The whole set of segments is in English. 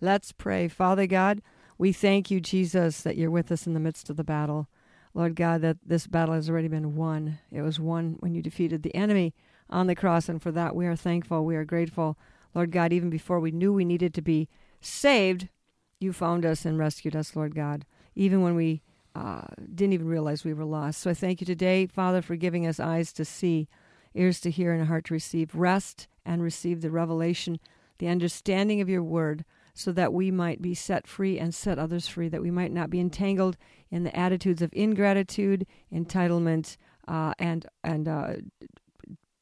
Let's pray. Father God, we thank you, Jesus, that you're with us in the midst of the battle. Lord God, that this battle has already been won. It was won when you defeated the enemy on the cross, and for that we are thankful. We are grateful. Lord God, even before we knew we needed to be saved, you found us and rescued us, Lord God, even when we uh, didn't even realize we were lost. So I thank you today, Father, for giving us eyes to see, ears to hear, and a heart to receive. Rest and receive the revelation, the understanding of your word, so that we might be set free and set others free, that we might not be entangled in the attitudes of ingratitude, entitlement, uh, and and uh,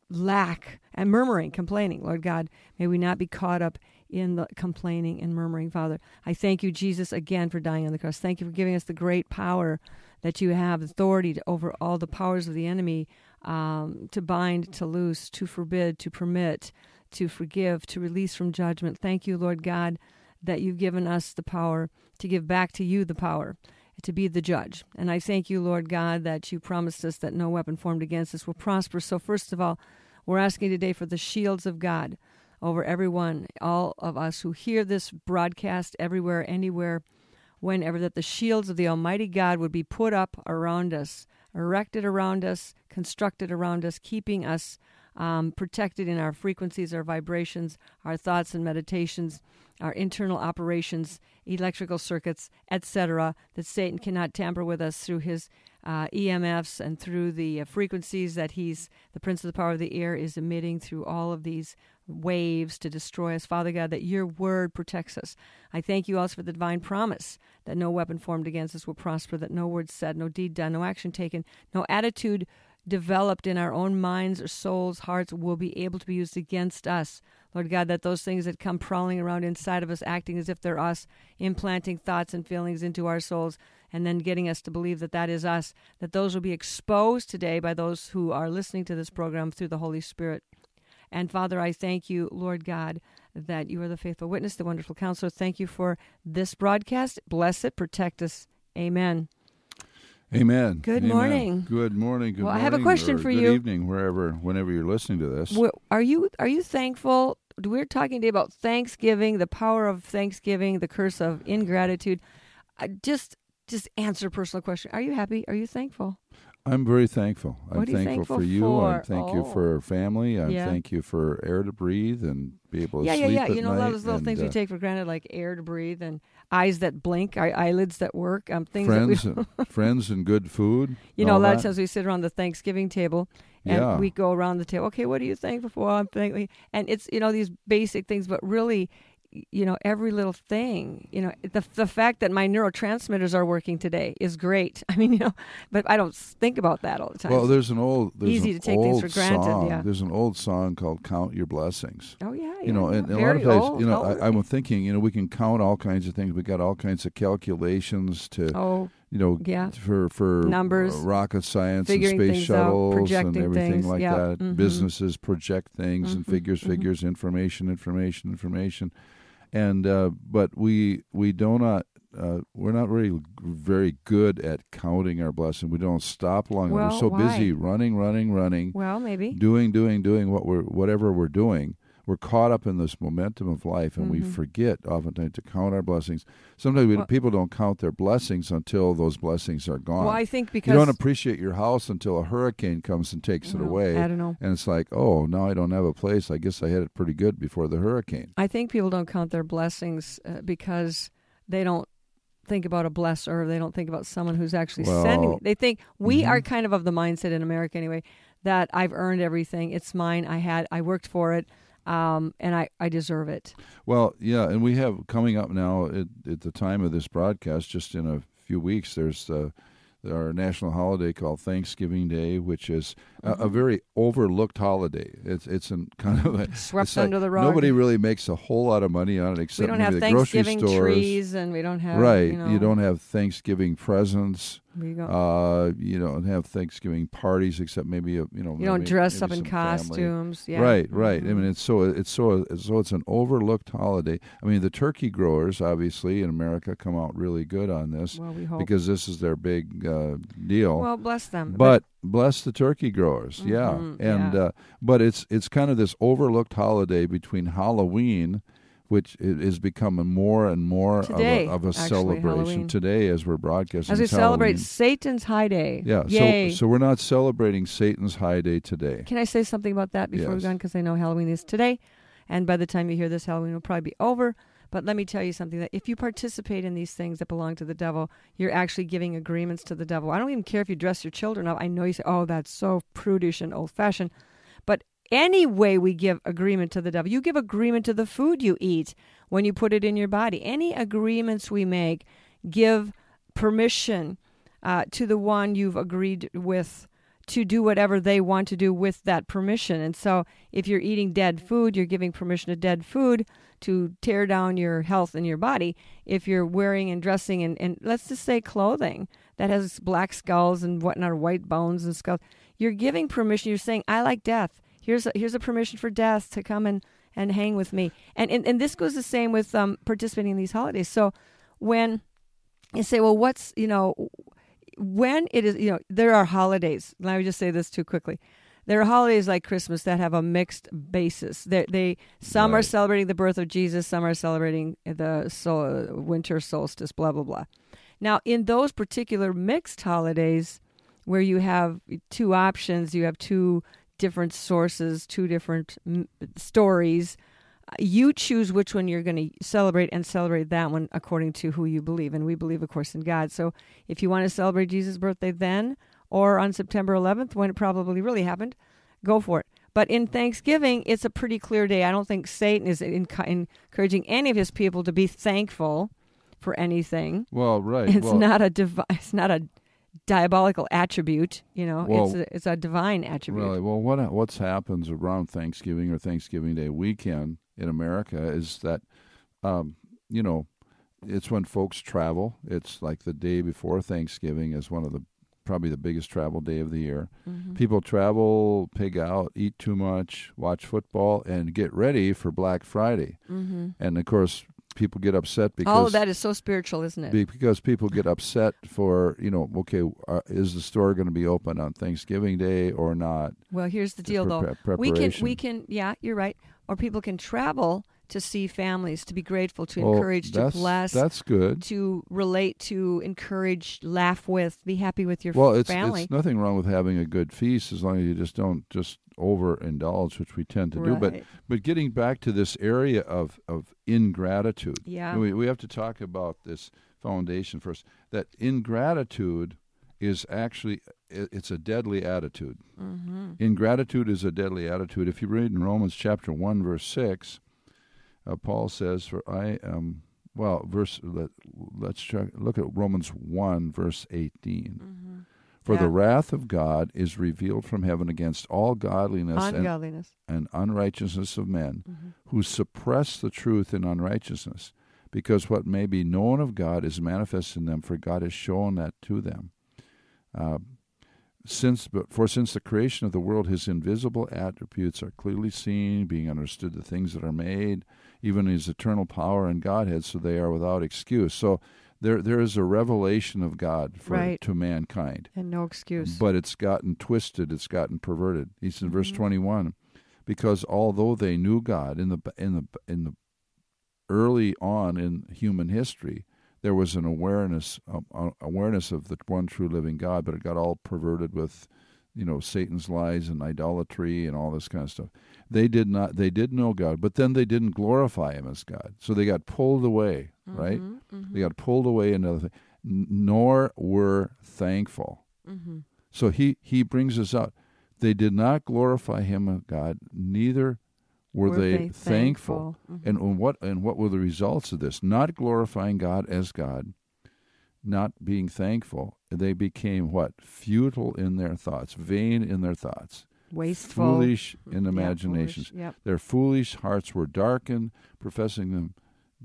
lack and murmuring, complaining. Lord God, may we not be caught up in the complaining and murmuring, Father. I thank you, Jesus, again for dying on the cross. Thank you for giving us the great power that you have, authority to, over all the powers of the enemy, um, to bind, to loose, to forbid, to permit, to forgive, to release from judgment. Thank you, Lord God, that you've given us the power to give back to you the power to be the judge. And I thank you, Lord God, that you promised us that no weapon formed against us will prosper. So, first of all, we're asking today for the shields of God over everyone, all of us who hear this broadcast everywhere, anywhere, whenever, that the shields of the Almighty God would be put up around us, erected around us, constructed around us, keeping us um, protected in our frequencies, our vibrations, our thoughts and meditations, our internal operations, electrical circuits, etc., that Satan cannot tamper with us through his uh, EMFs and through the uh, frequencies that he's, the Prince of the Power of the Air, is emitting through all of these waves to destroy us. Father God, that your word protects us. I thank you also for the divine promise that no weapon formed against us will prosper, that no word said, no deed done, no action taken, no attitude developed in our own minds or souls, hearts will be able to be used against us. Lord God, that those things that come prowling around inside of us, acting as if they're us, implanting thoughts and feelings into our souls, and then getting us to believe that that is us, that those will be exposed today by those who are listening to this program through the Holy Spirit. And Father, I thank you, Lord God, that you are the faithful witness, the wonderful counselor. Thank you for this broadcast. Bless it, protect us. Amen. Amen. Good Amen. morning. Good morning. Good Well, I have a question or for good you. evening, wherever, whenever you're listening to this. Are you are you thankful? We're talking today about Thanksgiving, the power of Thanksgiving, the curse of ingratitude. I just just answer a personal question. Are you happy? Are you thankful? I'm very thankful. I'm you thankful, thankful for you. I for? thank you Oh. for family. I Yeah. thank you for air to breathe and be able to yeah, yeah, sleep yeah. at You know, a lot night of those little and, things we uh, take for granted, like air to breathe and eyes that blink, eye- eyelids that work, um, things friends, that and, friends and good food. You know, a lot that. of times we sit around the Thanksgiving table and Yeah. we go around the table. Okay, what are you thankful for? I'm thankful, and it's you know these basic things, but really, you know, every little thing. You know, the the fact that my neurotransmitters are working today is great. I mean, you know, but I don't think about that all the time. Well, there's an old, there's Easy an to take things for granted, Song. yeah. There's an old song called "Count Your Blessings." oh yeah, yeah you know, and, and a lot of times, old. you know, I, I'm thinking, you know, we can count all kinds of things. We got all kinds of calculations to, oh you know, yeah. for for Numbers, uh, rocket science and space things out, shuttles and everything things, like yeah, that. mhm. Businesses project things and Mhm, figures, mhm. figures, information, information, information, and uh, but we we do not. Uh, we're not really very good at counting our blessing. We don't stop long. Well, we're so why? busy running, running, running, Well, maybe. doing, doing, doing what we're whatever we're doing. We're caught up in this momentum of life, and we Mhm. forget oftentimes to count our blessings. Sometimes Well- people don't count their blessings until those blessings are gone. Well, I think because you don't appreciate your house until a hurricane comes and takes it away, I don't know. and it's like, oh, now I don't have a place. I guess I had it pretty good before the hurricane. I think people don't count their blessings uh, because they don't think about a blesser. They don't think about someone who's actually sending. Well, They think we mhm. are kind of of the mindset in America anyway that I've earned everything. It's mine. I had. I worked for it, um, and I I deserve it. Well, yeah, and we have coming up now at, at the time of this broadcast, just in a few weeks, there's uh, our national holiday called Thanksgiving Day, which is Mm-hmm. a very overlooked holiday. It's it's an kind of a Swept it's like the rug. Nobody really makes a whole lot of money on it except we don't have the grocery Thanksgiving stores. trees, and we don't have right, You, know, don't have Thanksgiving presents. You go. Uh, you don't have Thanksgiving parties except maybe a, you know you don't maybe- dress maybe up in family. costumes. Yeah. Right, right. I Mhm. mean, it's so it's so so it's an overlooked holiday. I mean, the turkey growers obviously in America come out really good on this well, we hope. because this is their big uh, deal. well, bless them. but bless the turkey growers, yeah. Mhm, And yeah. Uh, but it's it's kind of this overlooked holiday between Halloween. Which is becoming more and more Today, of a, of a actually, celebration Halloween. today as we're broadcasting. as we celebrate Halloween. Satan's high day. Yeah, Yay. so so we're not celebrating Satan's high day today. Can I say something about that before we Yes. go on? Because I know Halloween is today, and by the time you hear this, Halloween will probably be over. But let me tell you something that if you participate in these things that belong to the devil, you're actually giving agreements to the devil. I don't even care if you dress your children up. I know you say, oh, that's so prudish and old fashioned. But any way we give agreement to the devil, you give agreement to the food you eat when you put it in your body. Any agreements we make give permission uh, to the one you've agreed with to do whatever they want to do with that permission. And so if you're eating dead food, you're giving permission to dead food to tear down your health in your body. If you're wearing and dressing and, and let's just say clothing that has black skulls and whatnot, white bones and skulls, you're giving permission. You're saying, I like death. Here's a, here's a permission for death to come and, and hang with me. And, and, and this goes the same with um, participating in these holidays. So when you say, well, what's, you know, when it is, you know, there are holidays. Let me just say this too quickly. There are holidays like Christmas that have a mixed basis. They, they some are celebrating the birth of Jesus, some are celebrating the sol- winter solstice, blah blah blah. Now, in those particular mixed holidays, where you have two options, you have two different sources, two different mm, stories. You choose which one you're going to celebrate and celebrate that one according to who you believe. And we believe, of course, in God. So if you want to celebrate Jesus' birthday then or on September 11th, when it probably really happened, go for it. But in Thanksgiving, it's a pretty clear day. I don't think Satan is enc- encouraging any of his people to be thankful for anything. Well, right. It's well, not a divi- It's not a diabolical attribute. You know, Well, it's a, it's a divine attribute. Really, well, what what's happens around Thanksgiving or Thanksgiving Day weekend in America is that, um, you know, it's when folks travel. It's like the day before Thanksgiving is one of the probably the biggest travel day of the year. Mhm. People travel, pig out, eat too much, watch football, and get ready for Black Friday. Mm-hmm. And of course, people get upset because Oh, that is so spiritual, isn't it? because people get upset for you know okay uh, is the store going to be open on Thanksgiving Day or not? well, here's the deal, Pre- though. We can, we can, yeah, you're right. Or people can travel to see families, to be grateful, to Well, encourage, to bless, That's good. to relate, to encourage, laugh with, be happy with your family. Well, it's family. it's nothing wrong with having a good feast as long as you just don't just overindulge, which we tend to do. But but getting back to this area of of ingratitude, Yeah. we we have to talk about this foundation first. That ingratitude is actually it's a deadly attitude. mm-hmm. Ingratitude is a deadly attitude. If you read in Romans chapter 1 verse 6, uh, Paul says for I am well, verse let, let's check, look at Romans 1 verse 18. Mm-hmm. For Yeah. the wrath of God is revealed from heaven against all godliness and, Ungodliness. and unrighteousness of men Mhm. who suppress the truth in unrighteousness, because what may be known of God is manifest in them, for God has shown that to them. Uh, since, but for since the creation of the world, His invisible attributes are clearly seen, being understood, the things that are made, even His eternal power and Godhead, so they are without excuse. So there, there is a revelation of God for Right. to mankind And no excuse. but it's gotten twisted it's gotten perverted he's in verse Mhm. 21 because although they knew god in the in the in the early on in human history there was an awareness um, uh, awareness of the one true living god but it got all perverted with you know satan's lies and idolatry and all this kind of stuff. They did not they did know god but then they didn't glorify him as god. So they got pulled away right? Mhm, mhm, they got pulled away the n- nor were thankful. Mhm. so he he brings us out. They did not glorify him as God, neither were, they, thankful. Mhm. And, and what and what were the results of this? Not glorifying God as God, not being thankful. They became what? Futile in their thoughts, vain in their thoughts, Wasteful. foolish in Yeah, imaginations. foolish. Yep. Their foolish hearts were darkened, professing them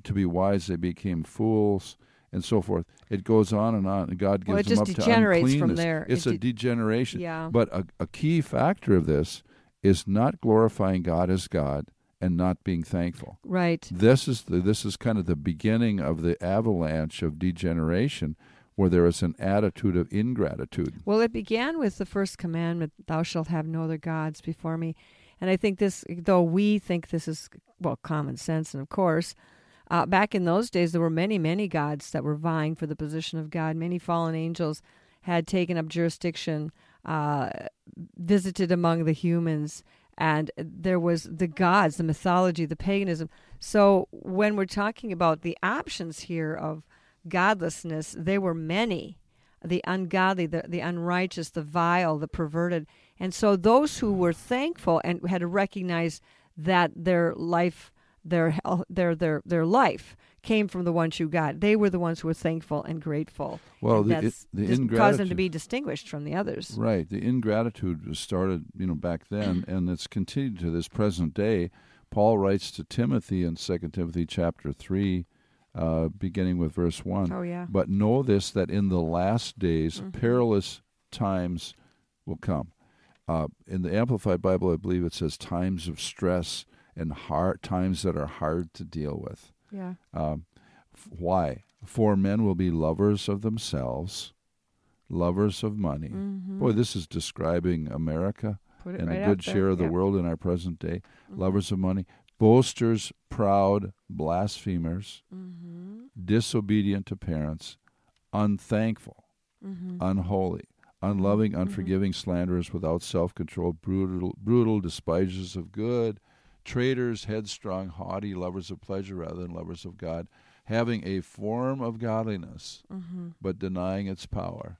to be wise, they became fools, and so forth. It goes on and on, and God gives Well, it them just up to degenerates from uncleanness. there. It's It a degeneration. Yeah. But a, a key factor of this is not glorifying God as God and not being thankful. Right. This is the, this is kind of the beginning of the avalanche of degeneration, where there is an attitude of ingratitude. Well, it began with the first commandment, "Thou shalt have no other gods before me." And I think this, though we think this is well common sense, and of course, uh, back in those days there were many, many gods that were vying for the position of God. Many fallen angels had taken up jurisdiction, uh, visited among the humans, and there was the gods, the mythology, the paganism. So when we're talking about the options here of godlessness, there were many the ungodly, the, the unrighteous, the vile, the perverted. And so those who were thankful and had to recognize that their life, their their their their life came from the one true God, they were the ones who were thankful and grateful. Well, and the- that's the just caused them to be distinguished from the others. Right. The ingratitude was started, you know, back then, and it's continued to this present day. Paul writes to Timothy in Second Timothy chapter three, uh, beginning with verse one. Oh yeah. But know this that in the last days Mhm. perilous times will come. Uh, in the Amplified Bible, I believe it says times of stress and hard times that are hard to deal with. Yeah. Um, f- why? For men will be lovers of themselves, lovers of money. Mhm. Boy, this is describing America and right a good share of the Yeah. world in our present day. Mhm. Lovers of money, boasters, proud, blasphemers, Mhm. disobedient to parents, unthankful, Mhm. unholy, unloving, Mhm. unforgiving, slanderers, without self control, brutal, brutal, despisers of good, traitors, headstrong, haughty, lovers of pleasure rather than lovers of God, having a form of godliness, Mhm. but denying its power.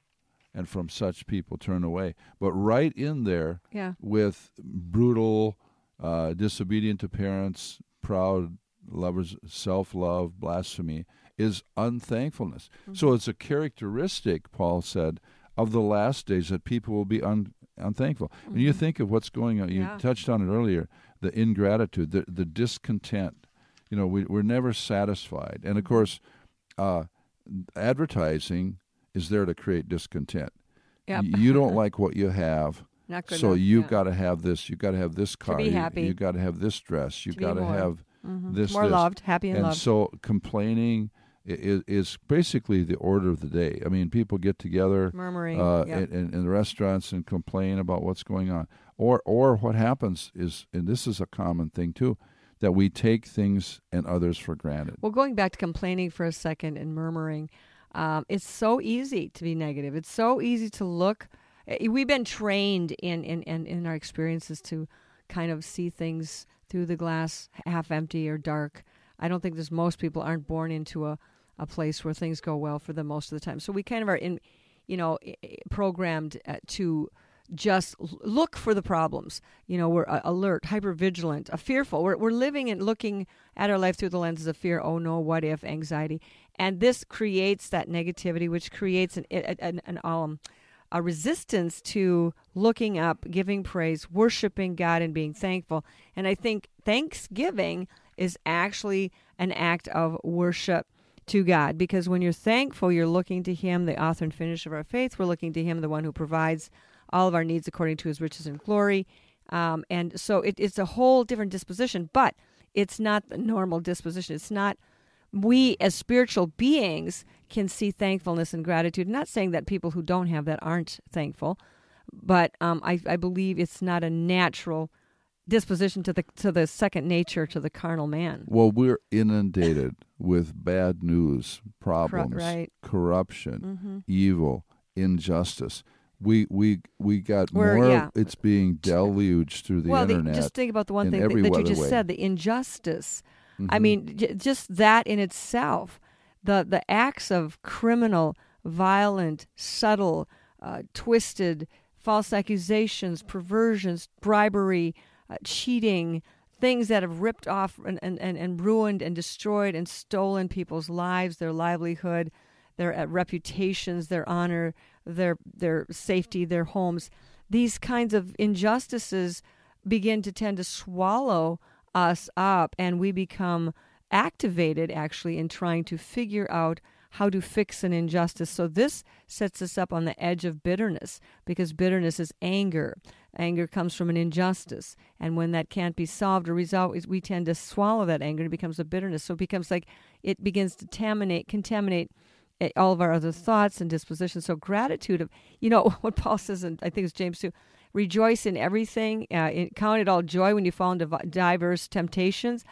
And from such people turn away. But right in there Yeah. with brutal, uh, disobedient to parents, proud, lovers, self love, blasphemy, is unthankfulness. So Mm-hmm. it's a characteristic, Paul said, of the last days that people will be un, unthankful. And you think of what's going on, you Yeah. touched on it earlier the ingratitude, the, the discontent. You know, we, we're never satisfied. And of course, uh, advertising is there to create discontent. Yep. You don't like what you have. Not good So enough. you yeah. got to have this. You've got to have this car. be you, happy. You got to have this dress. You To got to have Mhm. this, more this. loved, happy and, and loved. so complaining is, is basically the order of the day. I mean, people get together Murmuring. uh, in, in the restaurants and complain about what's going on. Or or what happens is, and this is a common thing too, that we take things and others for granted. Well, going back to complaining for a second and murmuring, um, it's so easy to be negative. It's so easy to look. eh, We've been trained in, in, in, in our experiences to kind of see things through the glass half empty or dark. I don't think there's most people aren't born into a, a place where things go well for them most of the time. So we kind of are in, you know, programmed uh, to just look for the problems. You know, we're uh, alert, hyper vigilant, fearful. We're, we're living and looking at our life through the lenses of fear. Oh no, what if, anxiety, and this creates that negativity, which creates an an, an um a resistance to looking up, giving praise, worshiping God, and being thankful. And I think Thanksgiving is actually an act of worship to God because when you're thankful, you're looking to Him, the author and finisher of our faith. We're looking to Him, the one who provides all of our needs according to His riches and glory. Um, and so it, it's a whole different disposition, but it's not the normal disposition. It's not we as spiritual beings can see thankfulness and gratitude. I'm not saying that people who don't have that aren't thankful, but um, I, I believe it's not a natural disposition to the to the second nature to the carnal man. Well, we're inundated with bad news, problems, right. corruption, Mm-hmm. evil, injustice. We we we got We're- more. yeah. It's being deluged through the well, the, internet. just think about the one thing that, that you just way. said: the injustice. I Mhm. mean, j- just that in itself, the the acts of criminal, violent, subtle, uh, twisted, false accusations, perversions, bribery, uh, cheating, things that have ripped off and, and, and, and ruined and destroyed and stolen people's lives, their livelihood, their uh, reputations, their honor, their their safety, their homes. These kinds of injustices begin to tend to swallow us up, and we become activated actually in trying to figure out how to fix an injustice. So this sets us up on the edge of bitterness because bitterness is anger. Anger comes from an injustice. And when that can't be solved or resolved, we tend to swallow that anger. and It becomes a bitterness. So it becomes like it begins to contaminate, contaminate all of our other thoughts and dispositions. So gratitude of, you know, what Paul says, and I think it's James too, rejoice in everything, uh, count it all joy when you fall into diverse temptations.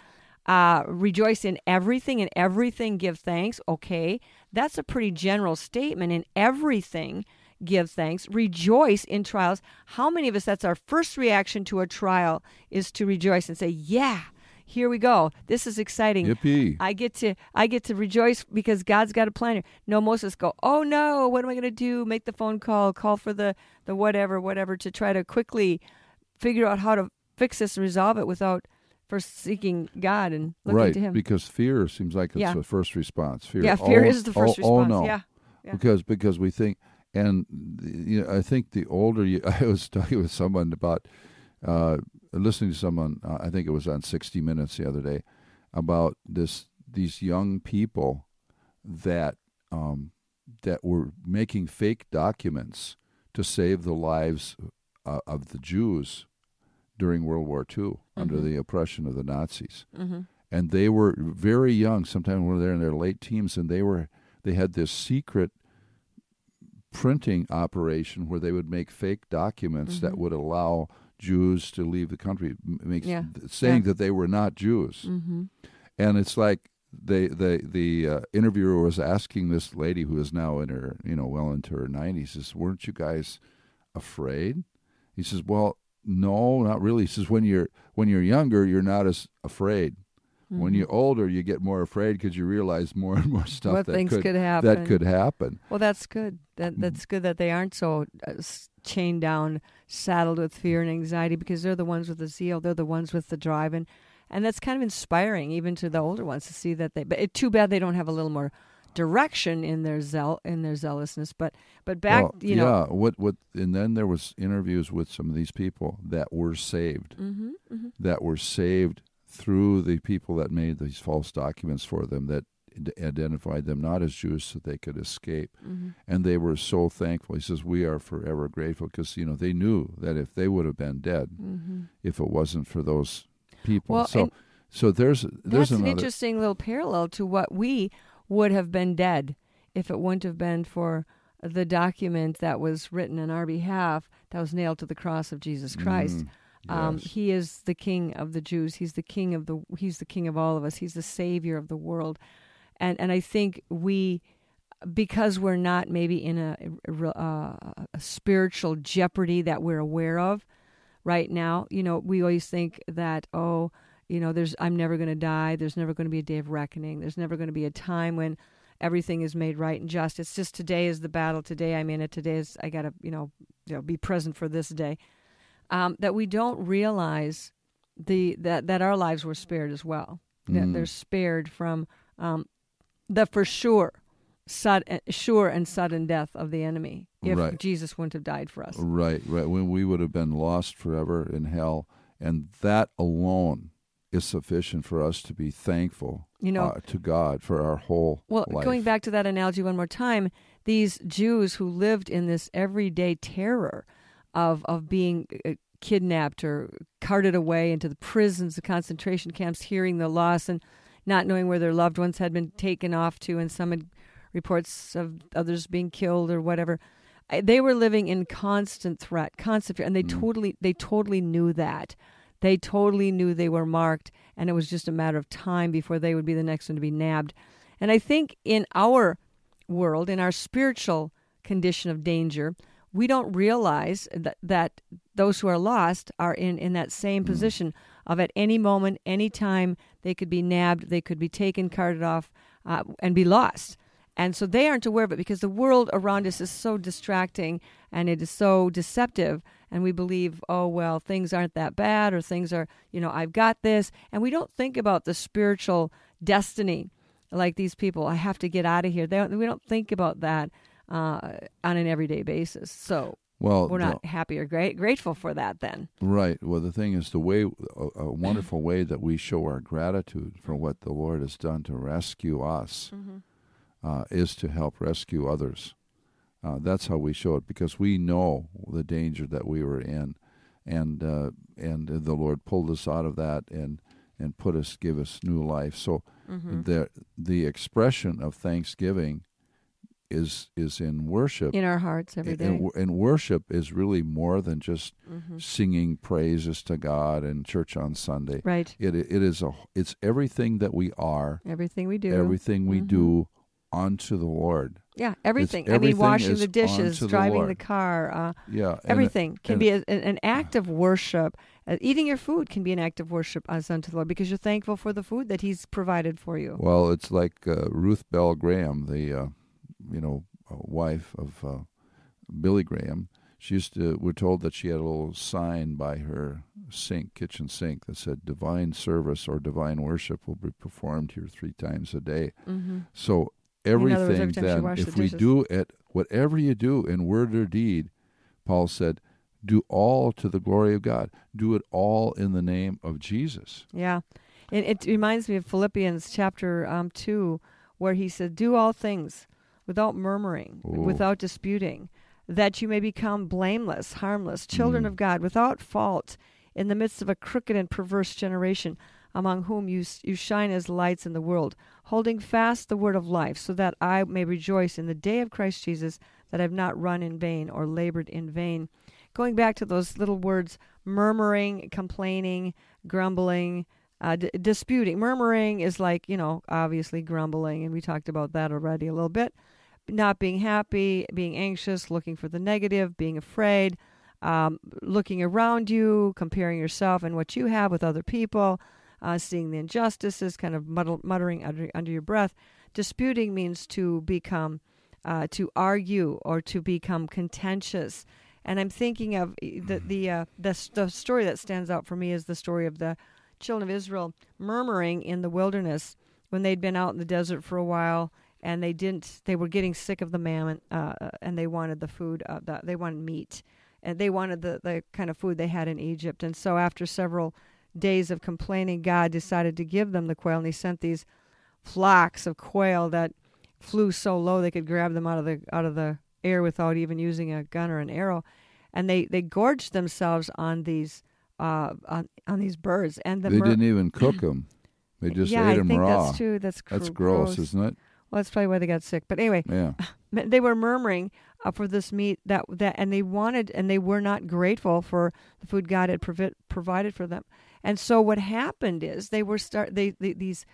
Uh, rejoice in everything and everything give thanks. Okay, that's a pretty general statement. In everything, give thanks. Rejoice in trials. How many of us, that's our first reaction to a trial, is to rejoice and say, Yeah, here we go. This is exciting. Yippee. I get to I get to rejoice because God's got a plan. Here. No, most of us go, oh no, what am I going to do? Make the phone call, call for the the whatever, whatever, to try to quickly figure out how to fix this and resolve it without first seeking God and looking right, to Him. because fear seems like it's Yeah. the first response. Fear. yeah, fear Oh, is the first oh, response. Oh no. Yeah, yeah. Because because we think, and you know, I think the older you, I was talking with someone about uh, listening to someone. Uh, I think it was on 60 Minutes the other day about this these young people that um, that were making fake documents to save the lives uh, of the Jews during World War II under Mhm. the oppression of the Nazis hmm and they were very young. Sometimes when they're in their late teens, and they were they had this secret printing operation where they would make fake documents that Mhm. would allow Jews to leave the country, m- make, Yeah. saying Yeah. that they were not Jews. hmm And it's like they the the uh, interviewer was asking this lady who is now in her you know well into her nineties, says, "Weren't you guys afraid?" He says, "Well, no, not really." He says, "When you're when you're younger, you're not as afraid." When Mhm. you're older, you get more afraid because you realize more and more stuff what that things could, could happen. that could happen. Well, that's good. That Mm-hmm. that's good that they aren't so uh, chained down, saddled with fear and anxiety, because they're the ones with the zeal. They're the ones with the drive, and and that's kind of inspiring, even to the older ones, to see that they. But it, too bad they don't have a little more direction in their zeal in their zealousness. But but back, Well, you know. yeah. What what? And then there was interviews with some of these people that were saved, hmm hmm that were saved through the people that made these false documents for them that identified them not as Jews so they could escape. hmm And they were so thankful. He says, "We are forever grateful because you know they knew that if they would have been dead, hmm if it wasn't for those people. Well, so so there's there's That's an interesting little parallel to what we would have been dead if it wouldn't have been for the document that was written on our behalf that was nailed to the cross of Jesus Christ. Mm, Um, he is the King of the Jews. He's the King of the. He's the King of all of us. He's the Savior of the world, and and I think we, because we're not maybe in a uh, a spiritual jeopardy that we're aware of right now. You know, we always think that oh, you know, there's I'm never going to die. There's never going to be a day of reckoning. There's never going to be a time when everything is made right and just. It's just today is the battle. Today I'm in it. Today is I got to you know, you know be present for this day um, that we don't realize the that that our lives were spared as well. That Mm. they're spared from um, the for sure, uh, sure and sudden death of the enemy if Right. Jesus wouldn't have died for us. Right, right. When we would have been lost forever in hell, and that alone is sufficient for us to be thankful You know, uh, to God for our whole Well, life. going back to that analogy one more time, these Jews who lived in this everyday terror of of being uh, kidnapped or carted away into the prisons, the concentration camps, hearing the loss and not knowing where their loved ones had been taken off to, and some had reports of others being killed or whatever. They were living in constant threat, constant fear, and they Mm. totally they totally knew that. They totally knew they were marked, and it was just a matter of time before they would be the next one to be nabbed. And I think in our world, in our spiritual condition of danger, we don't realize that, that those who are lost are in, in that same position of at any moment, any time, they could be nabbed, they could be taken, carted off, uh, and be lost. And so they aren't aware of it because the world around us is so distracting and it is so deceptive. And we believe, oh, well, things aren't that bad or things are, you know, I've got this. And we don't think about the spiritual destiny like these people. I have to get out of here. Don't, we don't think about that uh, on an everyday basis. So well, we're the- not happy or great, grateful for that then. right. Well, the thing is, the way a, a wonderful way that we show our gratitude for what the Lord has done to rescue us uh, is to help rescue others. Uh, that's how we show it because we know the danger that we were in, and uh, and the Lord pulled us out of that and and put us give us new life. So Mm-hmm. the the expression of thanksgiving is is in worship. in our hearts every and, and, and worship is really more than just Mm-hmm. singing praises to God and church on Sunday. right. It it is a it's everything that we are, Everything we do. everything we Mhm. do unto the Lord. Yeah, everything. I mean, washing the dishes, unto the driving the car, uh, Yeah, and it- everything can be a, an act of worship. Uh, eating your food can be an act of worship as unto the Lord because you're thankful for the food that He's provided for you. Well, it's like uh, Ruth Bell Graham, the uh, you know wife of uh, Billy Graham. She used to. We're told that she had a little sign by her sink, kitchen sink, that said "Divine service or divine worship will be performed here three times a day." hmm So words, everything every then, if we dishes. do it, whatever you do in word or deed, Paul said, do all to the glory of God. Do it all in the name of Jesus. Yeah. It, it reminds me of Philippians chapter um, 2, where he said, Do all things without murmuring, Ooh. without disputing, that you may become blameless, harmless, children Mm. of God, without fault, in the midst of a crooked and perverse generation, among whom you, you shine as lights in the world, holding fast the word of life, so that I may rejoice in the day of Christ Jesus, that I have not run in vain or labored in vain. Going back to those little words, murmuring, complaining, grumbling, uh, d- disputing. Murmuring is like, you know, obviously grumbling, and we talked about that already a little bit. Not being happy, being anxious, looking for the negative, being afraid, um, looking around you, comparing yourself and what you have with other people, uh, seeing the injustices, kind of muttering under, under your breath. Disputing means to become, uh, to argue or to become contentious. And I'm thinking of the the, uh, the the story that stands out for me is the story of the children of Israel murmuring in the wilderness when they'd been out in the desert for a while and they didn't they were getting sick of the mammon uh, and they wanted the food uh, the, they wanted meat and they wanted the, the kind of food they had in Egypt. And so after several days of complaining God decided to give them the quail and he sent these flocks of quail that flew so low they could grab them out of the out of the air without even using a gun or an arrow. And they they gorged themselves on these uh, on, on these birds and the they mur- didn't even cook them. They just yeah, ate I them think raw. that's true. That's That's cr- gross, isn't it? Well, that's probably why they got sick. But anyway, Yeah. they were murmuring uh, for this meat that that, and they wanted, and they were not grateful for the food God had provi- provided for them. And so what happened is they were start they, they these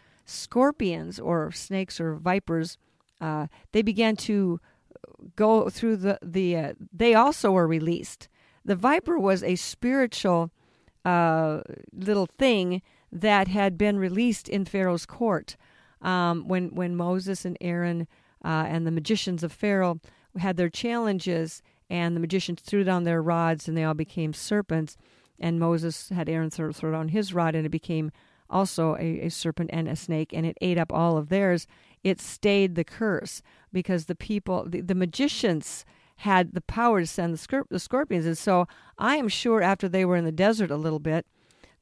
scorpions or snakes or vipers, uh, they began to go through the the. Uh, they also were released. The viper was a spiritual little thing that had been released in Pharaoh's court um, when when Moses and Aaron uh, and the magicians of Pharaoh had their challenges, and the magicians threw down their rods, and they all became serpents. And Moses had Aaron throw, throw down his rod, and it became also a, a serpent and a snake, and it ate up all of theirs. It stayed the curse because the people, the, the magicians, had the power to send the, scorp- the scorpions. And so I am sure after they were in the desert a little bit,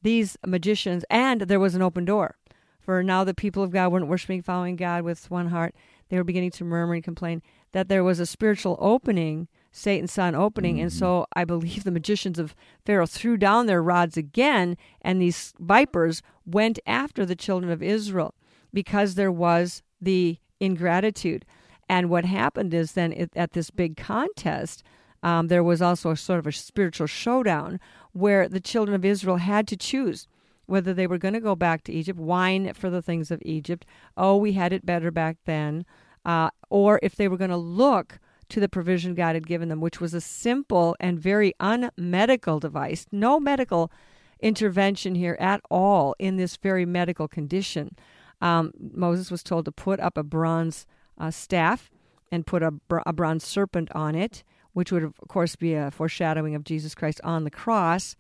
these magicians, and there was an open door. For now the people of God weren't worshiping, following God with one heart. They were beginning to murmur and complain that there was a spiritual opening. Satan saw an opening, and so I believe the magicians of Pharaoh threw down their rods again, and these vipers went after the children of Israel because there was the ingratitude. And what happened is then it, at this big contest, um, there was also a sort of a spiritual showdown where the children of Israel had to choose whether they were going to go back to Egypt, whine for the things of Egypt, oh, we had it better back then, uh, or if they were going to look to the provision God had given them, which was a simple and very unmedical device, no medical intervention here at all in this very medical condition. Um, Moses was told to put up a bronze uh, staff and put a, br- a bronze serpent on it, which would, of course, be a foreshadowing of Jesus Christ on the cross.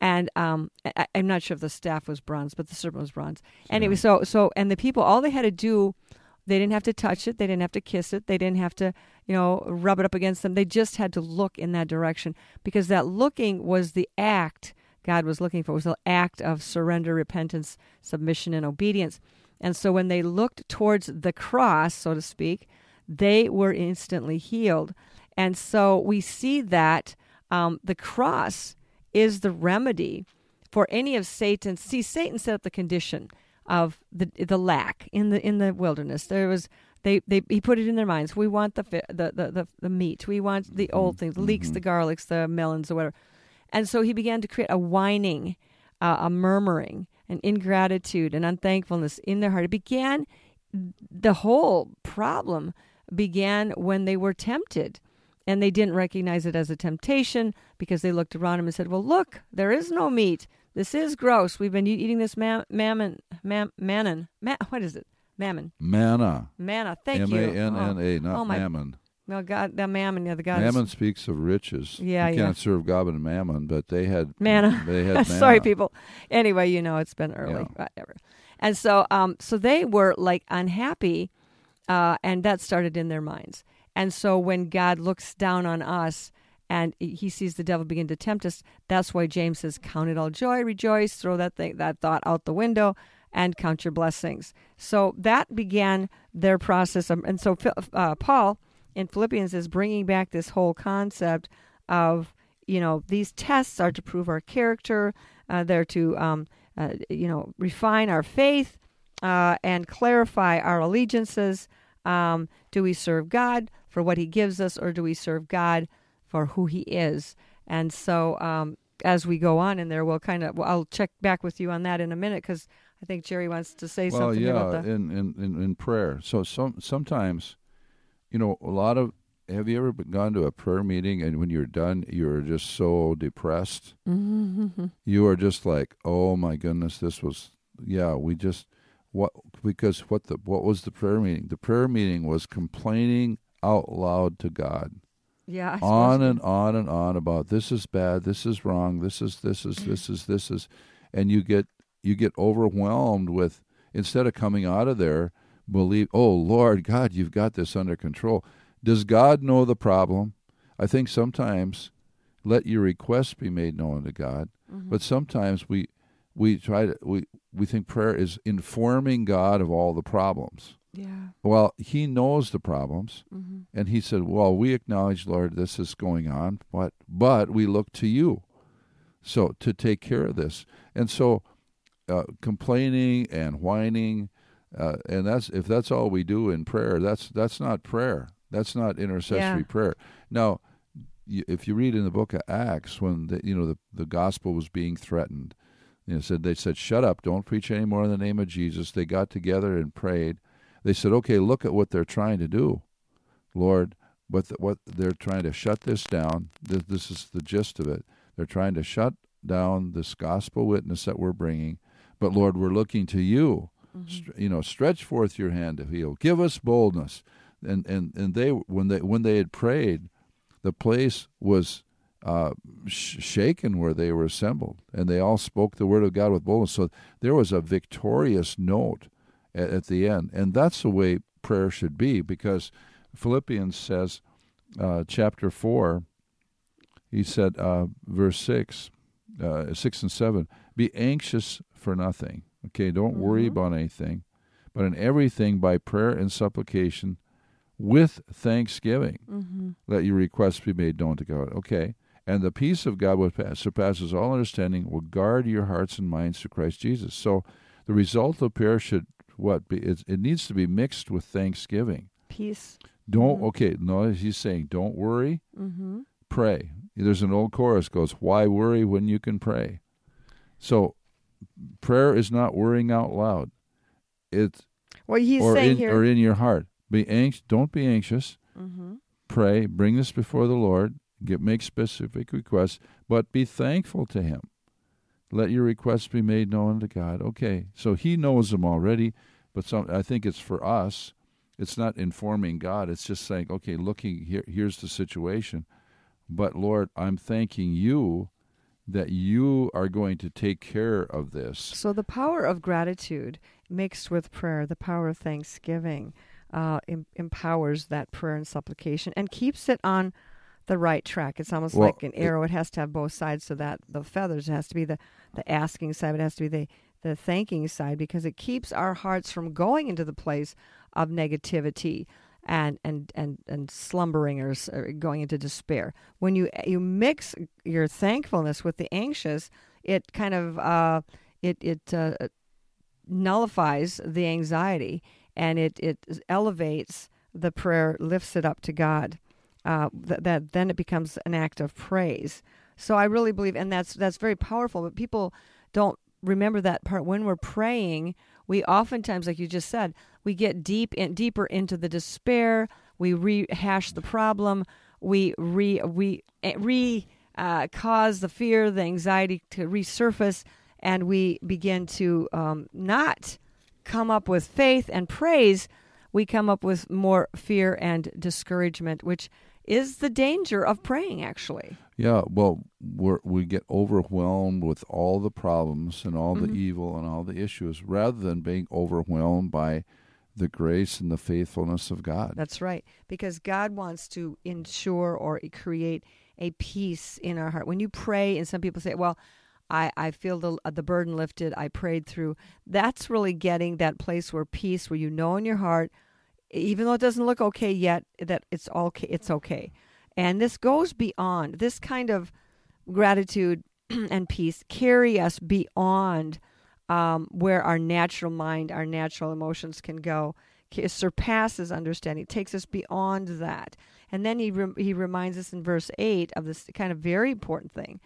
And um, I, I'm not sure if the staff was bronze, but the serpent was bronze. Anyway, so so and the people, all they had to do, they didn't have to touch it, they didn't have to kiss it, they didn't have to, you know, rub it up against them. They just had to look in that direction because that looking was the act God was looking for. It was the act of surrender, repentance, submission, and obedience. And so when they looked towards the cross, so to speak, they were instantly healed. And so we see that um, the cross is the remedy for any of Satan's. See, Satan set up the condition of the the lack in the in the wilderness. There was they, they he put it in their minds. We want the the the the, the meat. We want the old things, the leeks, the garlics, the melons, or whatever. And so he began to create a whining, uh, a murmuring, an ingratitude, and unthankfulness in their heart. It began. The whole problem began when they were tempted and they didn't recognize it as a temptation because they looked around them and said, "Well, look, there is no meat. This is gross. We've been eating this mam- mammon, mam- mammon. Ma- what is it? Mammon. Manna. Manna. Thank M you. A N N A, not oh, oh my, mammon. No, God, the mammon. Yeah, the God. Mammon speaks of riches. Yeah, you yeah. can't serve God and mammon, but they had Manna. They had Sorry, people. Anyway, you know it's been early, whatever. And so, um, so they were like unhappy, uh, and that started in their minds. And so, when God looks down on us and He sees the devil begin to tempt us, that's why James says, "Count it all joy, rejoice, throw that thing, that thought out the window." And count your blessings. So that began their process. Of, and so uh, Paul in Philippians is bringing back this whole concept of you know these tests are to prove our character uh, they're to um, uh, you know refine our faith uh, and clarify our allegiances um, do we serve god for what he gives us or do we serve god for who he is and so um, as we go on in there we'll kind of well, i'll check back with you on that in a minute because i think jerry wants to say well, something yeah, about the in, in, in, in prayer. So some sometimes, you know, a lot of. Have you ever gone to a prayer meeting and when you're done, you're just so depressed? Mm-hmm. You are just like, oh my goodness, this was, yeah, we just, what, because what the, what was the prayer meeting? The prayer meeting was complaining out loud to God. yeah I on and on and on about this is bad, this is wrong, this is this is this is this is, and you get you get overwhelmed with instead of coming out of there, believe, oh Lord God, you've got this under control. Does God know the problem? I think sometimes let your requests be made known to God, Mm-hmm. but sometimes we we try to we we think prayer is informing God of all the problems. yeah Well, He knows the problems. mm-hmm. And he said, "Well, we acknowledge, Lord, this is going on, but but we look to you, so to take care of this." And so, uh, complaining and whining, uh, and that's if that's all we do in prayer, that's that's not prayer. That's not intercessory Yeah. prayer. Now, y- if you read in the book of Acts, when the, you know the the gospel was being threatened, you know, said they said, "Shut up! Don't preach anymore in the name of Jesus." They got together and prayed. They said, "Okay, look at what they're trying to do." Lord, what the, what they're trying to shut this down. This, this is the gist of it. They're trying to shut down this gospel witness that we're bringing. But Lord, we're looking to you. Str- you know, stretch forth your hand to heal. Give us boldness. And and and they when they when they had prayed, the place was uh, sh- shaken where they were assembled, and they all spoke the word of God with boldness. So there was a victorious note at, at the end, and that's the way prayer should be. Because Philippians says, uh, chapter four, he said, uh, verse six, uh, six and seven, be anxious for nothing. Okay, don't worry about anything, but in everything by prayer and supplication, with thanksgiving, Mm-hmm. let your requests be made known to God. Okay. And the peace of God, which surpasses all understanding, will guard your hearts and minds through Christ Jesus. So the result of prayer should what be? It, it needs to be mixed with thanksgiving. peace Don't okay. No, he's saying don't worry, mm-hmm. pray. There's an old chorus goes, "Why worry when you can pray?" So prayer is not worrying out loud. It's Well, he's or saying in, here. or in your heart. Be anxious. Don't be anxious. mm-hmm. pray, bring this before the Lord, get make specific requests, but be thankful to Him. Let your requests be made known to God. Okay, so He knows them already, but some I think it's for us. It's not informing God. It's just saying, okay, looking here, here's the situation, but Lord, I'm thanking you that you are going to take care of this. So the power of gratitude mixed with prayer, the power of thanksgiving, uh, em- empowers that prayer and supplication and keeps it on the right track. It's almost Well, like an arrow; it has to have both sides. So that the feathers it has to be the the asking side, it has to be the the thanking side because it keeps our hearts from going into the place of negativity and and and and slumbering or going into despair. When you you mix your thankfulness with the anxious, it kind of uh, it it uh, nullifies the anxiety and it it elevates the prayer, lifts it up to God. Uh, that then it becomes an act of praise. So I really believe, and that's that's very powerful. But people don't remember that part when we're praying. We oftentimes, like you just said, we get deep in deeper into the despair. We rehash the problem. We re we eh, re uh, cause the fear, the anxiety to resurface, and we begin to um, not come up with faith and praise. We come up with more fear and discouragement, which is the danger of praying, actually. Yeah, well, we we get overwhelmed with all the problems and all mm-hmm. the evil and all the issues rather than being overwhelmed by the grace and the faithfulness of God. That's right, because God wants to ensure or create a peace in our heart. When you pray, and some people say, well, I, I feel the, uh, the burden lifted, I prayed through. That's really getting that place where peace, where you know in your heart, even though it doesn't look okay yet, that it's okay. It's okay, and this goes beyond this kind of gratitude and peace carry us beyond um, where our natural mind, our natural emotions can go. It surpasses understanding. It takes us beyond that. And then he re- he reminds us in verse eight of this kind of very important thing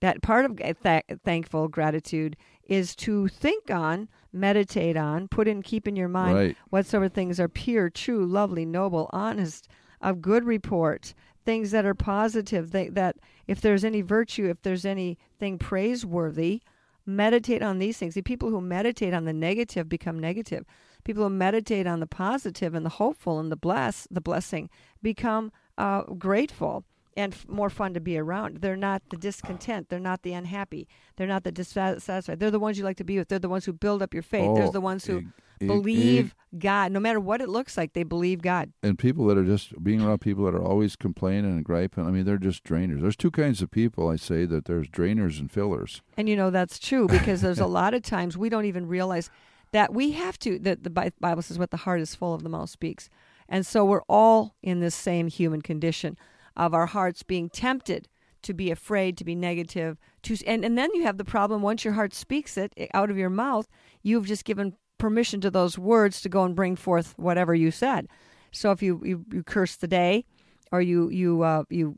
that part of th- thankful gratitude is to think on, meditate on, put in, keep in your mind right. whatsoever things are pure, true, lovely, noble, honest, of good report, things that are positive, that, that if there's any virtue, if there's anything praiseworthy, meditate on these things. The people who meditate on the negative become negative. People who meditate on the positive and the hopeful and the bless, the blessing, become uh, grateful and f- more fun to be around. They're not the discontent. They're not the unhappy. They're not the dissatisfied. They're the ones you like to be with. They're the ones who build up your faith. Oh, They're the ones who believe God. No matter what it looks like, they believe God. and people that are just being around people that are always complaining and griping. I mean, they're just drainers. There's two kinds of people. I say that there's drainers and fillers. And you know that's true because there's a lot of times we don't even realize that we have to. That the Bible says, "What the heart is full of, the mouth speaks." And so we're all in this same human condition of our hearts being tempted to be afraid, to be negative, to and, and then you have the problem once your heart speaks it out of your mouth, you've just given permission to those words to go and bring forth whatever you said. So if you you, you curse the day, or you you uh, you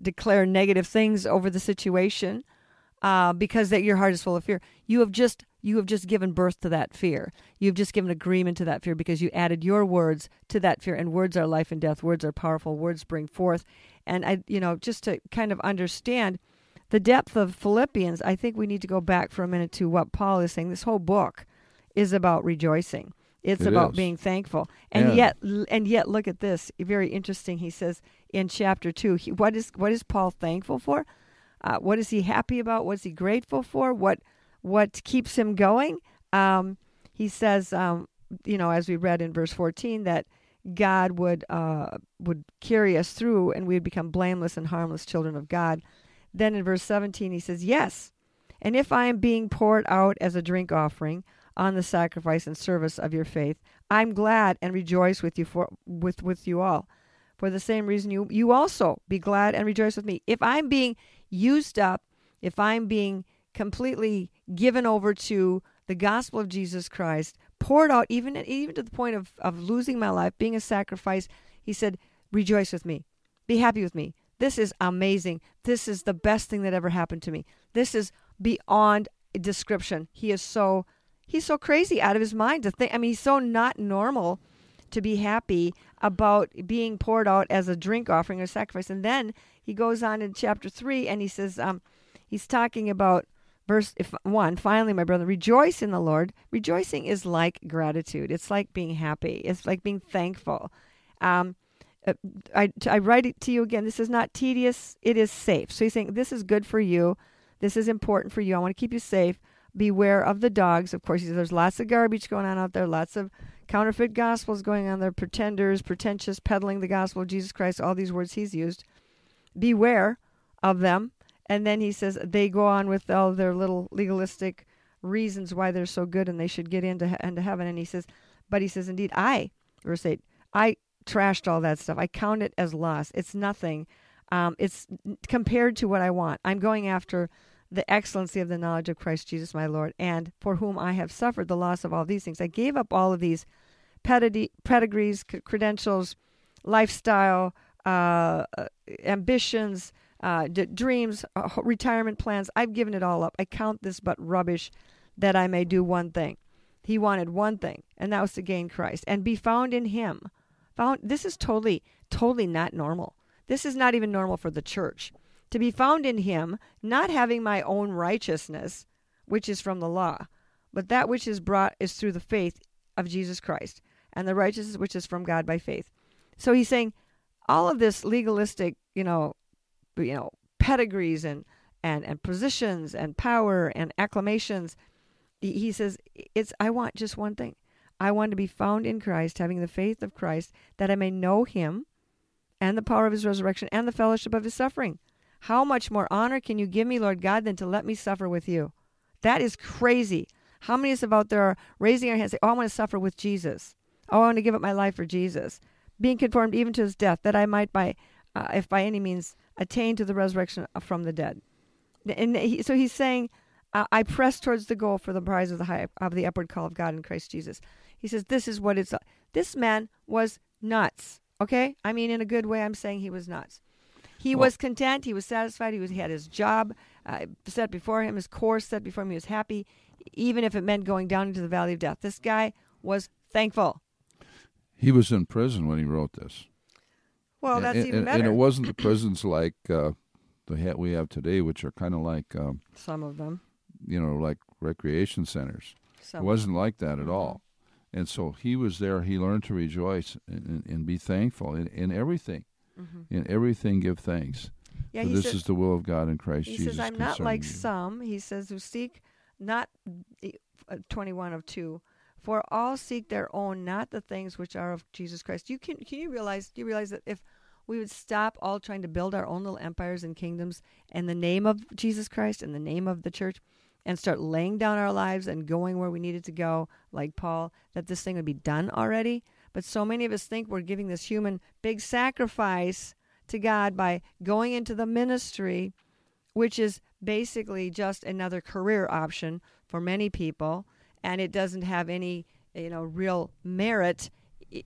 declare negative things over the situation, uh, because that your heart is full of fear, you have just you have just given birth to that fear. You've just given agreement to that fear because you added your words to that fear. And words are life and death. Words are powerful. Words bring forth. And I, you know, just to kind of understand the depth of Philippians, I think we need to go back for a minute to what Paul is saying. This whole book is about rejoicing. It's It about is. being thankful. And And- yet, and yet, look at this. Very interesting. He says in chapter two, he, what is what is Paul thankful for? Uh, what is he happy about? What's he grateful for? What what keeps him going? Um, he says, um, you know, as we read in verse 14, that God would uh, would carry us through, and we would become blameless and harmless children of God. Then in verse 17, he says, "Yes, and if I am being poured out as a drink offering on the sacrifice and service of your faith, I'm glad and rejoice with you for with with you all. For the same reason, you you also be glad and rejoice with me. If I'm being used up, if I'm being completely given over to the gospel of Jesus Christ, poured out even even to the point of, of losing my life, being a sacrifice, he said, Rejoice with me. Be happy with me. This is amazing. This is the best thing that ever happened to me. This is beyond description. He is so he's so crazy out of his mind to think I mean he's so not normal to be happy about being poured out as a drink offering or sacrifice. And then he goes on in chapter three and he says, um, he's talking about verse if one finally my brother rejoice in the lord. Rejoicing is like gratitude. It's like being happy. It's like being thankful. Um, uh, I, I write it to you again. This is not tedious. It is safe. So he's saying this is good for you. This is important for you. I want to keep you safe. Beware of the dogs. Of course there's lots of garbage going on out there. Lots of counterfeit gospels going on there. Pretenders pretentious peddling the gospel of jesus christ all these words he's used. Beware of them and then he says they go on with all their little legalistic reasons why they're so good and they should get into, into heaven. And he says, but he says, indeed, I, verse 8, I trashed all that stuff. I count it as loss. It's nothing. Um, it's compared to what I want. I'm going after the excellency of the knowledge of Christ Jesus my Lord, and for whom I have suffered the loss of all these things. I gave up all of these pedigrees, credentials, lifestyle, uh, uh, ambitions, uh, d- dreams, uh, retirement plans. I've given it all up. I count this but rubbish that I may do one thing. He wanted one thing, and that was to gain Christ and be found in Him. Found. This is totally, totally not normal. This is not even normal for the church. To be found in Him, not having my own righteousness, which is from the law, but that which is brought is through the faith of Jesus Christ, and the righteousness which is from God by faith. So he's saying all of this legalistic, you know, you know, pedigrees and and and positions and power and acclamations. He says it's I want just one thing. I want to be found in Christ, having the faith of Christ, that I may know him and the power of his resurrection and the fellowship of his suffering. How much more honor can you give me, Lord God, than to let me suffer with you? That is crazy. How many of us out there are raising our hands, Oh, I want to suffer with Jesus. Oh, I want to give up my life for Jesus. Being conformed even to his death, that I might, by, uh, if by any means, attain to the resurrection from the dead. And he, so he's saying, I press towards the goal for the prize of the high, of the upward call of God in Christ Jesus. He says, This is what it's. This man was nuts. Okay? I mean, in a good way, I'm saying he was nuts. He well, was content. He was satisfied. He was. He had his job uh, set before him. His course set before him. He was happy, even if it meant going down into the valley of death. This guy was thankful. He was in prison when he wrote this. Well, that's and, even and, better. And it wasn't the prisons like uh, the we have today, which are kind of like um, some of them. You know, like recreation centers. Some it wasn't like that at all. And so he was there. He learned to rejoice and, and be thankful in, in everything. Mm-hmm. In everything, give thanks. Yeah, this is the will of God in Christ he Jesus. He says, "I'm not like you. some." He says, "Who seek not uh, twenty-one of two, for all seek their own, not the things which are of Jesus Christ." You can can you realize? Do you realize that if we would stop all trying to build our own little empires and kingdoms in the name of Jesus Christ, in the name of the church, and start laying down our lives and going where we needed to go, like Paul, that this thing would be done already. But so many of us think we're giving this human big sacrifice to God by going into the ministry, which is basically just another career option for many people, and it doesn't have any, you know, real merit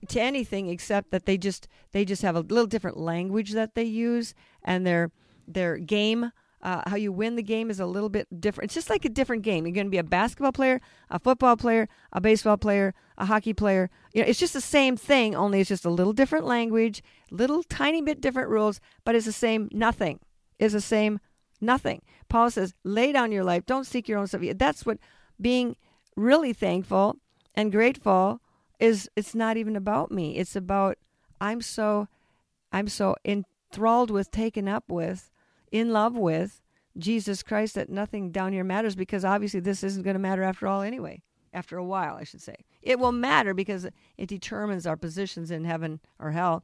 to anything except that they just they just have a little different language that they use and their their game uh, how you win the game is a little bit different. It's just like a different game. You're going to be a basketball player, a football player, a baseball player, a hockey player. You know, it's just the same thing, only it's just a little different language, little tiny bit different rules, but it's the same nothing. It's the same nothing. Paul says, lay down your life. Don't seek your own stuff. That's what being really thankful and grateful is. It's not even about me. It's about I'm so, I'm so enthralled with, taken up with in love with Jesus Christ that nothing down here matters because obviously this isn't going to matter after all anyway. After a while, I should say. It will matter because it determines our positions in heaven or hell.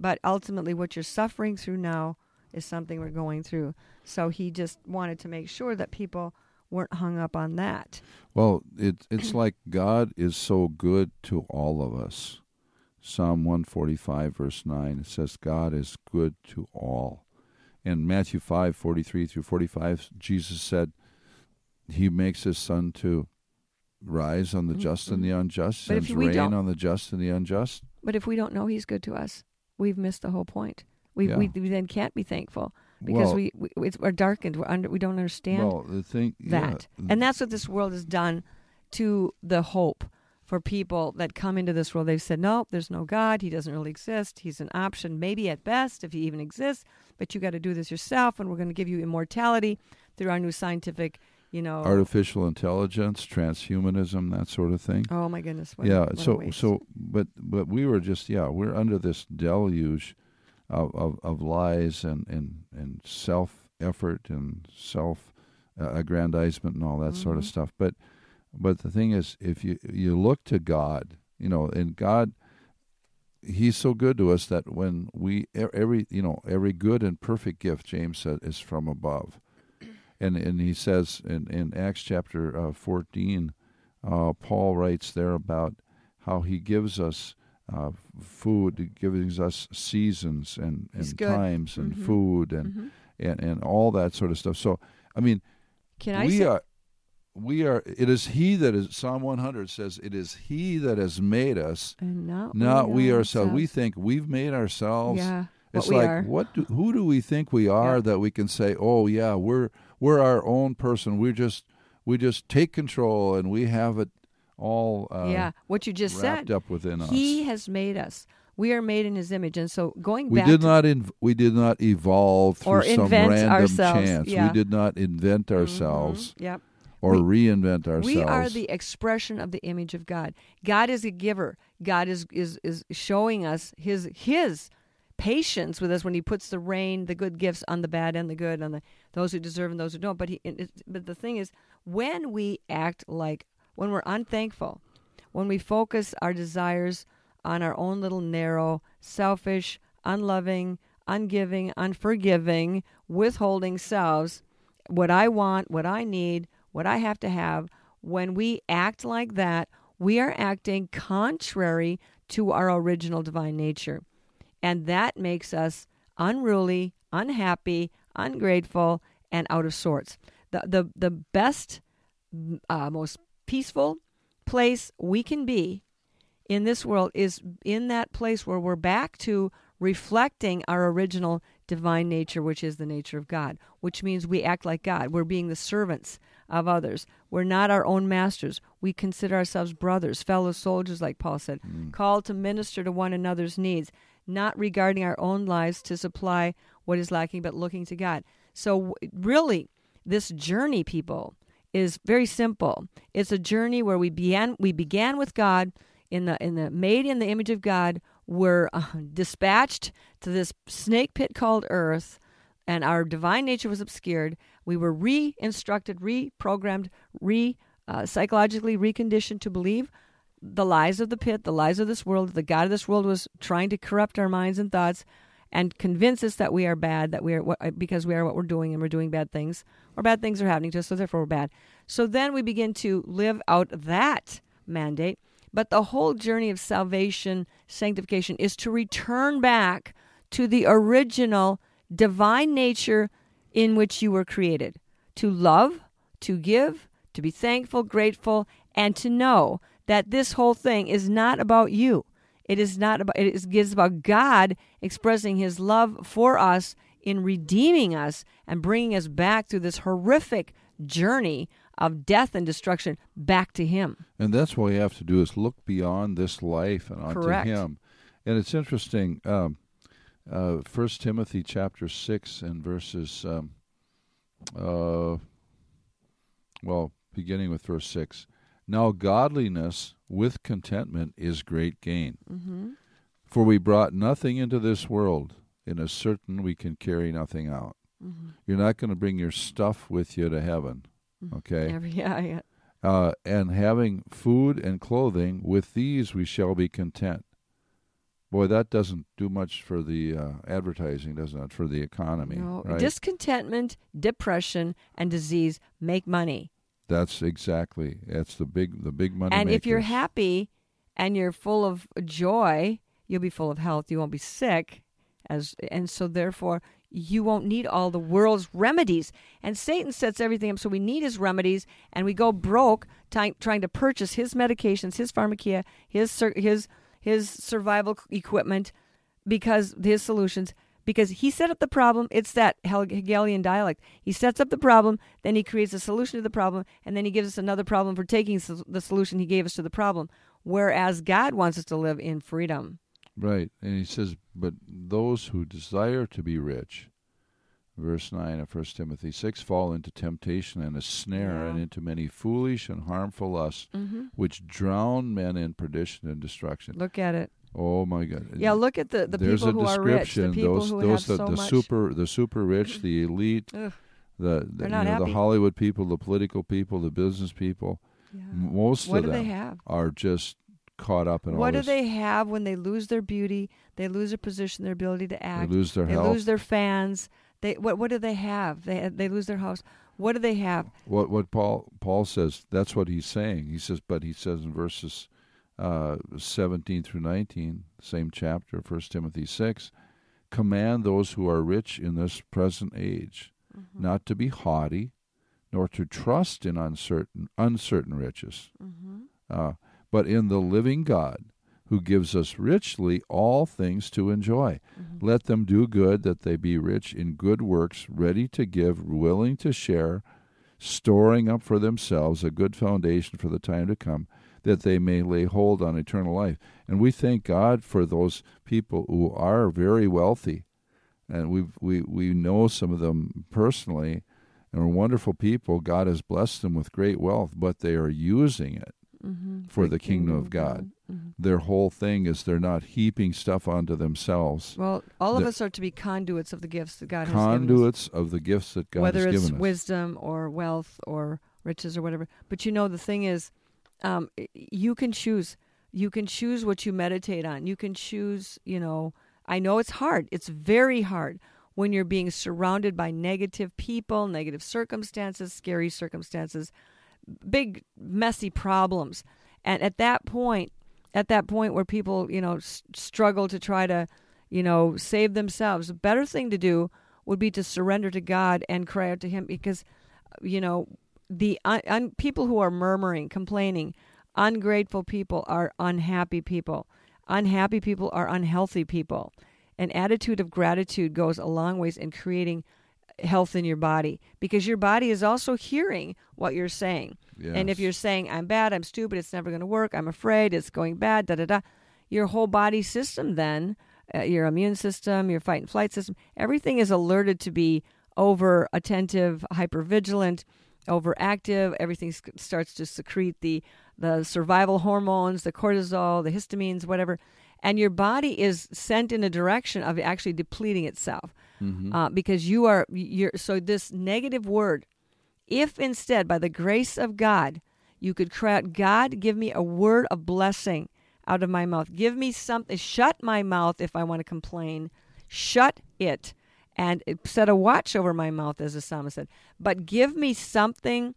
But ultimately, what you're suffering through now is something we're going through. So he just wanted to make sure that people weren't hung up on that. Well, it, it's like God is so good to all of us. Psalm 145, verse 9, it says, God is good to all in Matthew 5 43 through 45, Jesus said, He makes His sun to rise on the just mm-hmm. and the mm-hmm. unjust, but sends rain on the just and the unjust. But if we don't know He's good to us, we've missed the whole point. We, yeah. we, we, then can't be thankful because well, we, we we're darkened. We're under, we don't understand well, the thing, that, yeah. and that's what this world has done to the hope for people that come into this world. They've said, no, there's no God. He doesn't really exist. He's an option, maybe at best, if he even exists. But you got to do this yourself, and we're going to give you immortality through our new scientific, you know, artificial intelligence, transhumanism, that sort of thing. Oh my goodness! What, yeah. what so so, but but we were just yeah, we're under this deluge of of, of lies and and and self effort and self aggrandizement and all that mm-hmm. sort of mm-hmm. stuff. But but the thing is, if you you look to God, you know, and God, He's so good to us that when we every you know every good and perfect gift, James said, is from above, and and he says in in Acts chapter uh, 14, uh, Paul writes there about how he gives us uh, food, gives us seasons and, and times and Mhm. food and, Mhm. and and all that sort of stuff. So I mean, Can I we say? are we are it is he that is psalm 100 says it is he that has made us and not, not we are ourselves we think we've made ourselves Yeah. It's we like are. what do, who do we think we are Yeah. that we can say oh yeah we're we're our own person we just we just take control and we have it all uh, yeah. What you just wrapped said. up within us He has made us. We are made in His image, and so going we back did not in, we did not evolve through Or some random ourselves, chance yeah. we did not invent Mhm. ourselves Yep. or We- reinvent ourselves We are the expression of the image of God. God is a giver. God is is is showing us his his patience with us when he puts the rain, the good gifts on the bad and the good, on the those who deserve and those who don't. But he it- but the thing is when we act like when we're unthankful, when we focus our desires on our own little narrow, selfish, unloving, ungiving, unforgiving, withholding selves, what I want, what I need, what I have to have, when we act like that, we are acting contrary to our original divine nature. And that makes us unruly, unhappy, ungrateful, and out of sorts. The, the, the best, uh, most peaceful place we can be in this world is in that place where we're back to reflecting our original divine nature, which is the nature of God, which means we act like God. We're being the servants of others. We're not our own masters. We consider ourselves brothers, fellow soldiers, like Paul said, mm. called to minister to one another's needs, not regarding our own lives to supply what is lacking, but looking to God. So, really, this journey, people, is very simple. It's a journey where we began we began with God in the in the made in the image of God. We're uh, dispatched to this snake pit called earth, and our divine nature was obscured. We were re-instructed, reprogrammed, re uh, psychologically reconditioned to believe the lies of the pit, the lies of this world. The God of this world was trying to corrupt our minds and thoughts and convince us that we are bad, that we are what, because we are what we're doing and we're doing bad things, or bad things are happening to us, so therefore we're bad. So then we begin to live out that mandate. But the whole journey of salvation, sanctification, is to return back to the original divine nature in which you were created to love, to give, to be thankful, grateful, and to know that this whole thing is not about you. It is not about it is, it is about God expressing his love for us in redeeming us and bringing us back through this horrific journey of death and destruction back to him. And that's what we have to do is look beyond this life and onto Correct. Him. And it's interesting. Um, uh, First Timothy chapter six and verses, um, uh, well, beginning with verse six. Now godliness with contentment is great gain. Mm-hmm. For we brought nothing into this world, and is certain we can carry nothing out. Mm-hmm. You're not going to bring your stuff with you to heaven, okay? Every, yeah, yeah. uh, and having food and clothing, with these we shall be content. Boy, that doesn't do much for the uh, advertising, doesn't it? For the economy, No, right? discontentment, depression, and disease make money. That's exactly. That's the big, the big money. and if you're happy and you're full of joy, you'll be full of health. You won't be sick, as and so therefore you won't need all the world's remedies. And Satan sets everything up so we need his remedies, and we go broke trying to purchase his medications, his pharmakeia, his his his survival equipment, because his solutions. Because he set up the problem, it's that Hegelian dialect. He sets up the problem, then he creates a solution to the problem, and then he gives us another problem for taking the solution he gave us to the problem. Whereas God wants us to live in freedom. right, and he says, but those who desire to be rich, verse nine of First Timothy six, fall into temptation and a snare, Yeah. and into many foolish and harmful lusts, mm-hmm. which drown men in perdition and destruction. Look at it. Oh my God! Yeah, look at the, the There's people who are rich, the description. people those, who those, have the, so the much. super, the super rich, the elite, Ugh, the, you know, the. Hollywood people, the political people, the business people. yeah. Most What of them they have? are just caught up in all What do this. they have when they lose their beauty? They lose their position, their ability to act They lose their they health. lose their fans. They what? What do they have? They they lose their house. What do they have? What what Paul Paul says that's what he's saying. He says, but he says in verses uh, 17 through 19, same chapter, First Timothy six, command those who are rich in this present age Mm-hmm. not to be haughty, nor to trust in uncertain uncertain riches, Mm-hmm. uh, but in the living God, who gives us richly all things to enjoy. Mm-hmm. Let them do good, that they be rich in good works, ready to give, willing to share, storing up for themselves a good foundation for the time to come, that they may lay hold on eternal life. And we thank God for those people who are very wealthy, and we we we know some of them personally, and are wonderful people. God has blessed them with great wealth, but they are using it Mm-hmm. for the kingdom of God. Mm-hmm. Their whole thing is they're not heaping stuff onto themselves. Well, all of us are to be conduits of the gifts that God has given us. Conduits of the gifts that God whether has it's given us. Whether it's wisdom or wealth or riches or whatever. But you know, the thing is, um, you can choose. You can choose what you meditate on. You can choose. You know, I know it's hard. It's very hard when you're being surrounded by negative people, negative circumstances, scary circumstances, big messy problems, and at that point, at that point where people, you know, s- struggle to try to, you know, save themselves, the better thing to do would be to surrender to God and cry out to Him because, uh, you know, the un- un- people who are murmuring, complaining, ungrateful people are unhappy people. Unhappy people are unhealthy people. An attitude of gratitude goes a long ways in creating health in your body because your body is also hearing what you're saying. And if you're saying, I'm bad, I'm stupid, it's never going to work, I'm afraid, it's going bad, da da da, your whole body system then, uh, your immune system, your fight and flight system, everything is alerted to be over attentive, hyper vigilant, overactive. Everything sc- starts to secrete the, the survival hormones, the cortisol, the histamines, whatever. And your body is sent in a direction of actually depleting itself Mm-hmm. uh, because you are you're so this negative word if instead by the grace of god you could cry out god give me a word of blessing out of my mouth. Give me something shut my mouth if i want to complain. Shut it and set a watch over my mouth as the psalmist said. But give me something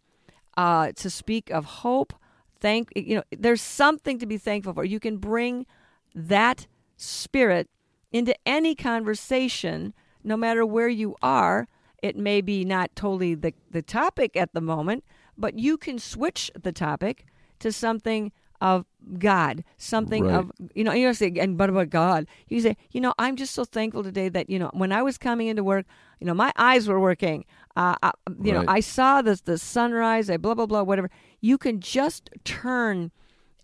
uh, to speak of hope thank you know there's something to be thankful for. You can bring that spirit into any conversation no matter where you are it may be not totally the, the topic at the moment but you can switch the topic to something of god something Right. of you know you don't say and but about god. You say you know i'm just so thankful today that you know when i was coming into work you know my eyes were working. Uh, I, you know i saw the, the sunrise i blah blah blah whatever. You can just turn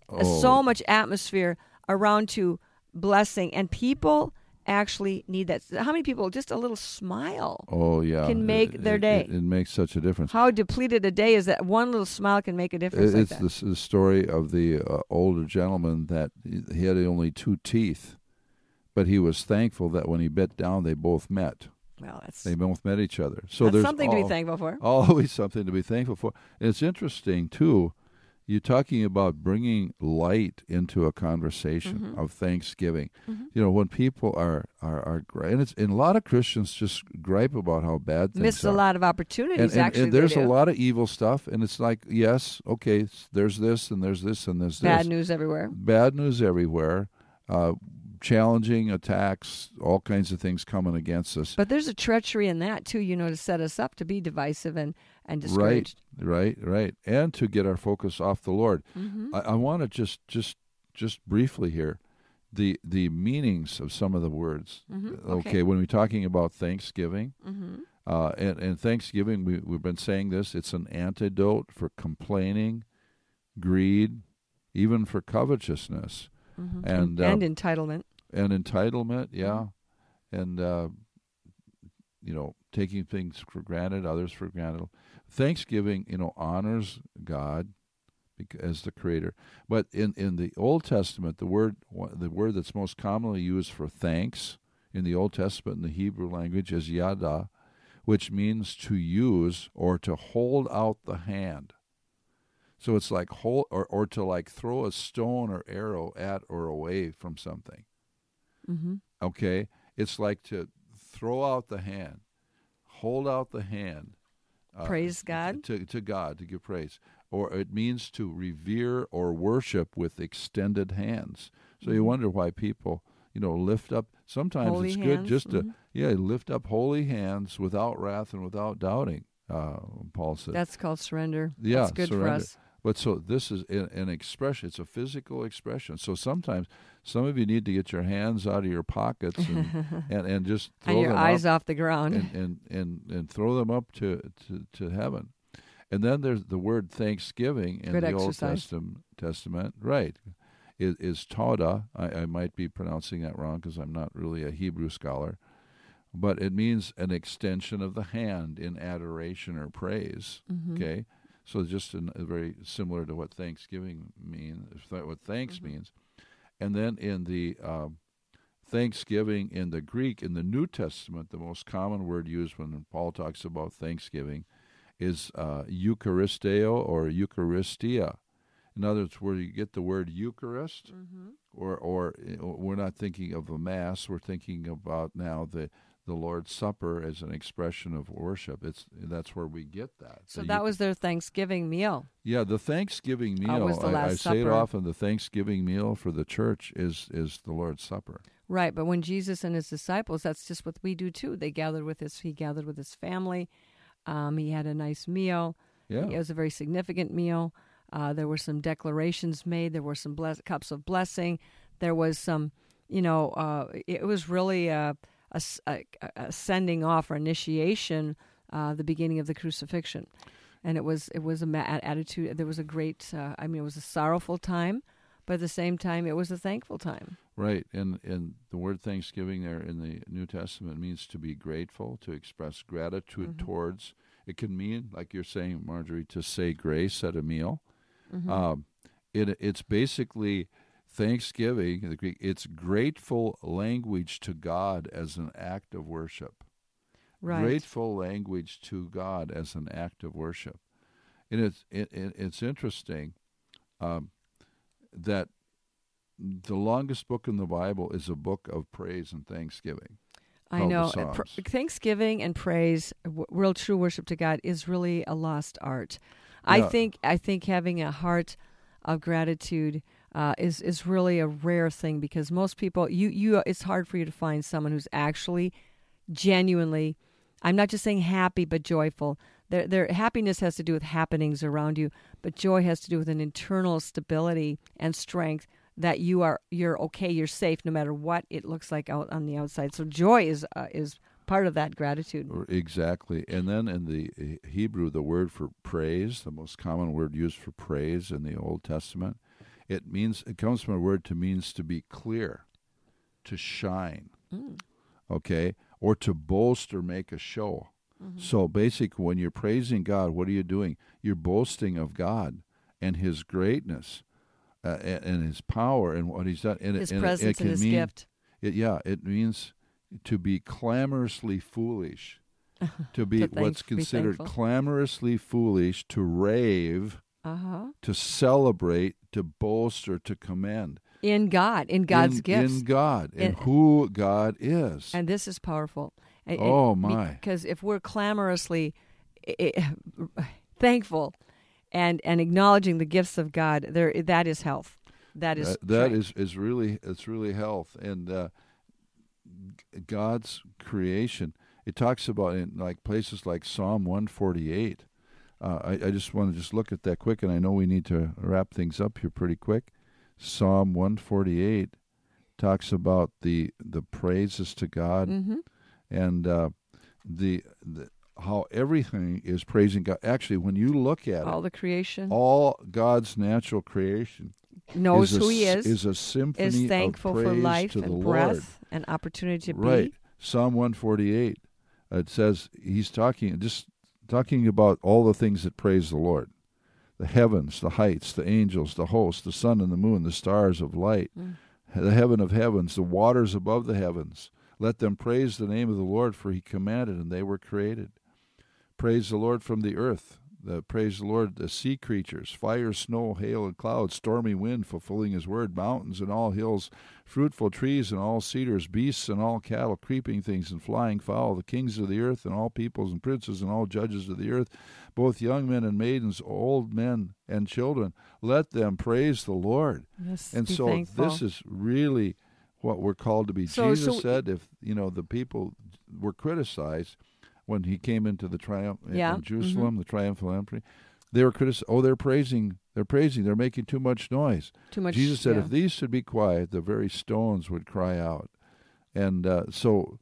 Oh. so much atmosphere around to blessing. And people actually need that how many people just a little smile Oh yeah, can make It- their day. It, it makes such a difference. how depleted a day is that one little smile can make a difference like it's the, the story of the uh, older gentleman that he had only two teeth, but he was thankful that when he bit down, they both met. well that's, They both met each other. So that's there's something to be thankful for always something to be thankful for. And it's interesting too. You're talking about bringing light into a conversation Mm-hmm. of Thanksgiving. You know, when people are are are gri- and it's and a lot of Christians just gripe about how bad things are. a lot of opportunities and, and- actually and there's a lot of evil stuff, and it's like, yes, okay, there's this and there's this and there's bad this. Bad news everywhere Bad news everywhere. Uh, challenging attacks, all kinds of things coming against us. but there's a treachery in that too you know to set us up to be divisive and and discouraged right, right, right, and to get our focus off the Lord. Mhm. I, I want to just, just, just briefly here, the the meanings of some of the words. Mhm, Okay. okay. when we're talking about Thanksgiving, Mhm. uh, and, and Thanksgiving, we, we've been saying this. It's an antidote for complaining, greed, even for covetousness Mhm. And, and uh, entitlement and entitlement. Yeah, Mm-hmm. and uh, you know, taking things for granted, others for granted. Thanksgiving, you know, honors God as the Creator. But in, in the Old Testament, the word the word that's most commonly used for thanks in the Old Testament in the Hebrew language is yada, which means to use or to hold out the hand. So it's like hold or, or to like throw a stone or arrow at or away from something. Hmm Okay? It's like to throw out the hand, hold out the hand, uh, Praise God. to to God to give praise, or it means to revere or worship with extended hands. So you Mhm. wonder why people, you know, lift up. Sometimes Holy it's good hands, just to mhm. yeah lift up holy hands without wrath and without doubting. Uh, Paul said. That's called surrender. Yeah, That's good for us. But so this is an expression. It's a physical expression. So sometimes some of you need to get your hands out of your pockets and and, and just throw and your them eyes up off the ground. and, and, and, and throw them up to, to, to heaven. And then there's the word thanksgiving in Good the Old. Testament. Testament, right? Is, is toda. I, I might be pronouncing that wrong because I'm not really a Hebrew scholar, but it means an extension of the hand in adoration or praise. Mhm. Okay, so just in, very similar to what Thanksgiving means, what thanks Mhm. means, and then in the um, Thanksgiving in the Greek in the New Testament, the most common word used when Paul talks about Thanksgiving is uh, Eucharisteo or Eucharistia. In other words, where you get the word Eucharist, Mhm. or or uh, we're not thinking of the mass we're thinking about now the the lord's supper as an expression of worship it's that's where we get that So that was their Thanksgiving meal. yeah the thanksgiving meal was the I, I say it often the thanksgiving meal for the church is is the lord's supper Right, but when Jesus and his disciples, that's just what we do too. They gathered with his, he gathered with his family. Um, he had a nice meal. yeah It was a very significant meal. Uh, there were some declarations made. There were some bless- cups of blessing. There was some, you know, uh, it was really a, a a- a sending off or initiation, uh, the beginning of the crucifixion, and it was it was a ma- attitude. There was a great. Uh, I mean, it was a sorrowful time, but at the same time, it was a thankful time. right and and the word thanksgiving there in the new testament means to be grateful to express gratitude Mhm. towards it can mean like you're saying marjorie to say grace at a meal Mhm. Um, it, it's basically Thanksgiving, the Greek, it's grateful language to God as an act of worship. right. Grateful language to God as an act of worship. And it's, it, it, it's interesting um, that the longest book in the Bible is a book of praise and thanksgiving. I know. Thanksgiving and praise, w- real true worship to God, is really a lost art. I think. I think having a heart of gratitude uh, is is really a rare thing because most people, you you, it's hard for you to find someone who's actually genuinely. I'm not just saying happy, but joyful. Their their happiness has to do with happenings around you, but joy has to do with an internal stability and strength that you are you're okay, you're safe no matter what it looks like out on the outside. So joy is uh, is part of that gratitude. Exactly. And then in the Hebrew, the word for praise, the most common word used for praise in the Old Testament, it means it comes from a word to means to be clear, to shine, Mm. okay, or to boast or make a show. Mm-hmm. So basically, when you're praising God, what are you doing? You're boasting of God and His greatness uh, and, and His power and what He's done. And His and it- presence it, and his mean, gift. it, yeah, it means to be clamorously foolish, to be To what's considered thankful. clamorously foolish, to rave, Uh huh. to celebrate, to boast, or to commend. In God, in God's in, gifts. in God, in And- who God is. And this is powerful. And Oh, my. Because if we're clamorously eh, thankful and and acknowledging the gifts of God, there that is health. That is that, is is really it's really health and uh, God's creation. It talks about in like places like Psalm one forty eight. Uh, I, I just want to just look at that quick, and I know we need to wrap things up here pretty quick. Psalm one forty eight talks about the the praises to God Mhm. and uh, the, the how everything is praising God. Actually, when you look at all it, the creation all God's natural creation knows a who He is. Is a symphony is thankful for life and Lord. breath and opportunity to Right. be. Psalm 148. It says he's talking just talking about all the things that praise the Lord. The heavens, the heights, the angels, the hosts, the sun and the moon, the stars of light, Mm. the heaven of heavens, the waters above the heavens. Let them praise the name of the Lord, for he commanded and they were created. Praise the Lord from the earth, the praise the Lord, the sea creatures, fire, snow, hail, and clouds, stormy wind, fulfilling his word, mountains and all hills, fruitful trees and all cedars, beasts and all cattle, creeping things and flying fowl, the kings of the earth and all peoples and princes and all judges of the earth, both young men and maidens, old men and children. Let them praise the Lord. Yes, and so thankful. this is really what we're called to be. So- Jesus so- said, if you know the people were criticized when he came into the triumph in- Yeah, in. Jerusalem, the triumphal entry, they were criticized. Oh, they're praising, they're praising, they're making too much noise. Too much. Jesus said, yeah. if these should be quiet, the very stones would cry out. And uh, so,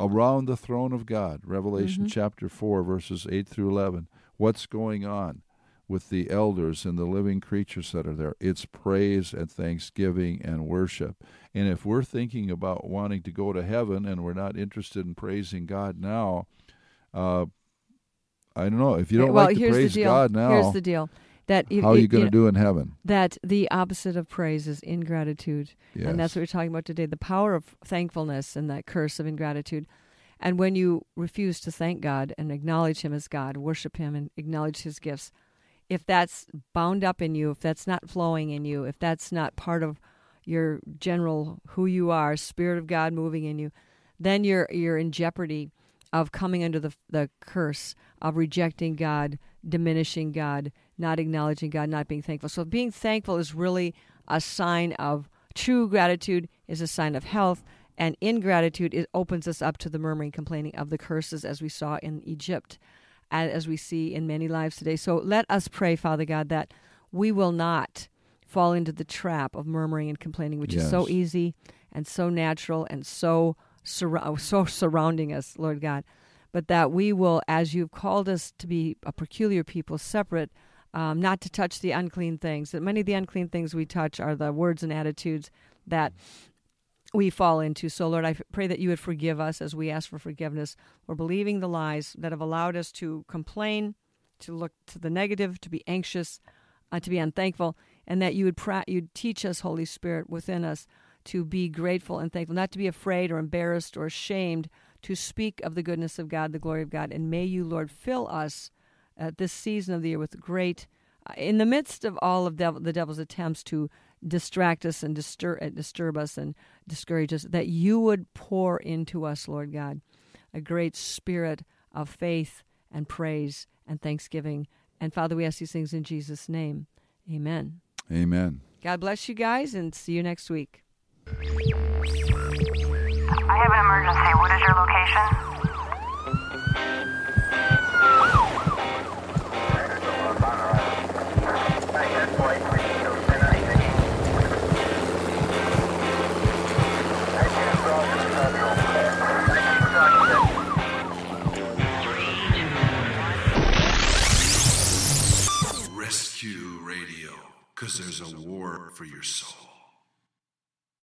around the throne of God, Revelation Mhm. chapter 4, verses 8 through 11, what's going on with the elders and the living creatures that are there? It's praise and thanksgiving and worship. And if we're thinking about wanting to go to heaven and we're not interested in praising God now, uh, I don't know. If you don't well, like to here's praise the deal. God now, Here's the deal. That if, how are you going to do in heaven? that the opposite of praise is ingratitude. Yes. And that's what we're talking about today the power of thankfulness and that curse of ingratitude. And when you refuse to thank God and acknowledge Him as God, worship Him and acknowledge His gifts, if that's bound up in you, if that's not flowing in you, if that's not part of your general who you are, Spirit of God moving in you, then you're you're in jeopardy of coming under the the curse of rejecting God, diminishing God, not acknowledging God, not being thankful. So being thankful is really a sign of true gratitude is a sign of health and ingratitude it opens us up to the murmuring complaining of the curses as we saw in Egypt and as we see in many lives today. So let us pray, Father God, that we will not fall into the trap of murmuring and complaining, which is so easy and so natural and so surra- so surrounding us, Lord God. But that we will, as you've called us to be a peculiar people, separate, um, not to touch the unclean things. That many of the unclean things we touch are the words and attitudes that we fall into. So, Lord, I pray that you would forgive us as we ask for forgiveness for believing the lies that have allowed us to complain, to look to the negative, to be anxious, uh, to be unthankful, and that you would you'd teach us, Holy Spirit, within us to be grateful and thankful, not to be afraid or embarrassed or ashamed to speak of the goodness of God, the glory of God. And may you, Lord, fill us at this season of the year with great, uh, in the midst of all of devil, the devil's attempts to distract us and disturb, uh, disturb us and discourage us, that you would pour into us, Lord God, a great spirit of faith and praise and thanksgiving. And Father, we ask these things in Jesus' name. Amen. Amen. God bless you guys and see you next week. I have an emergency. What is your location? Rescue Radio, because there's a war for your soul.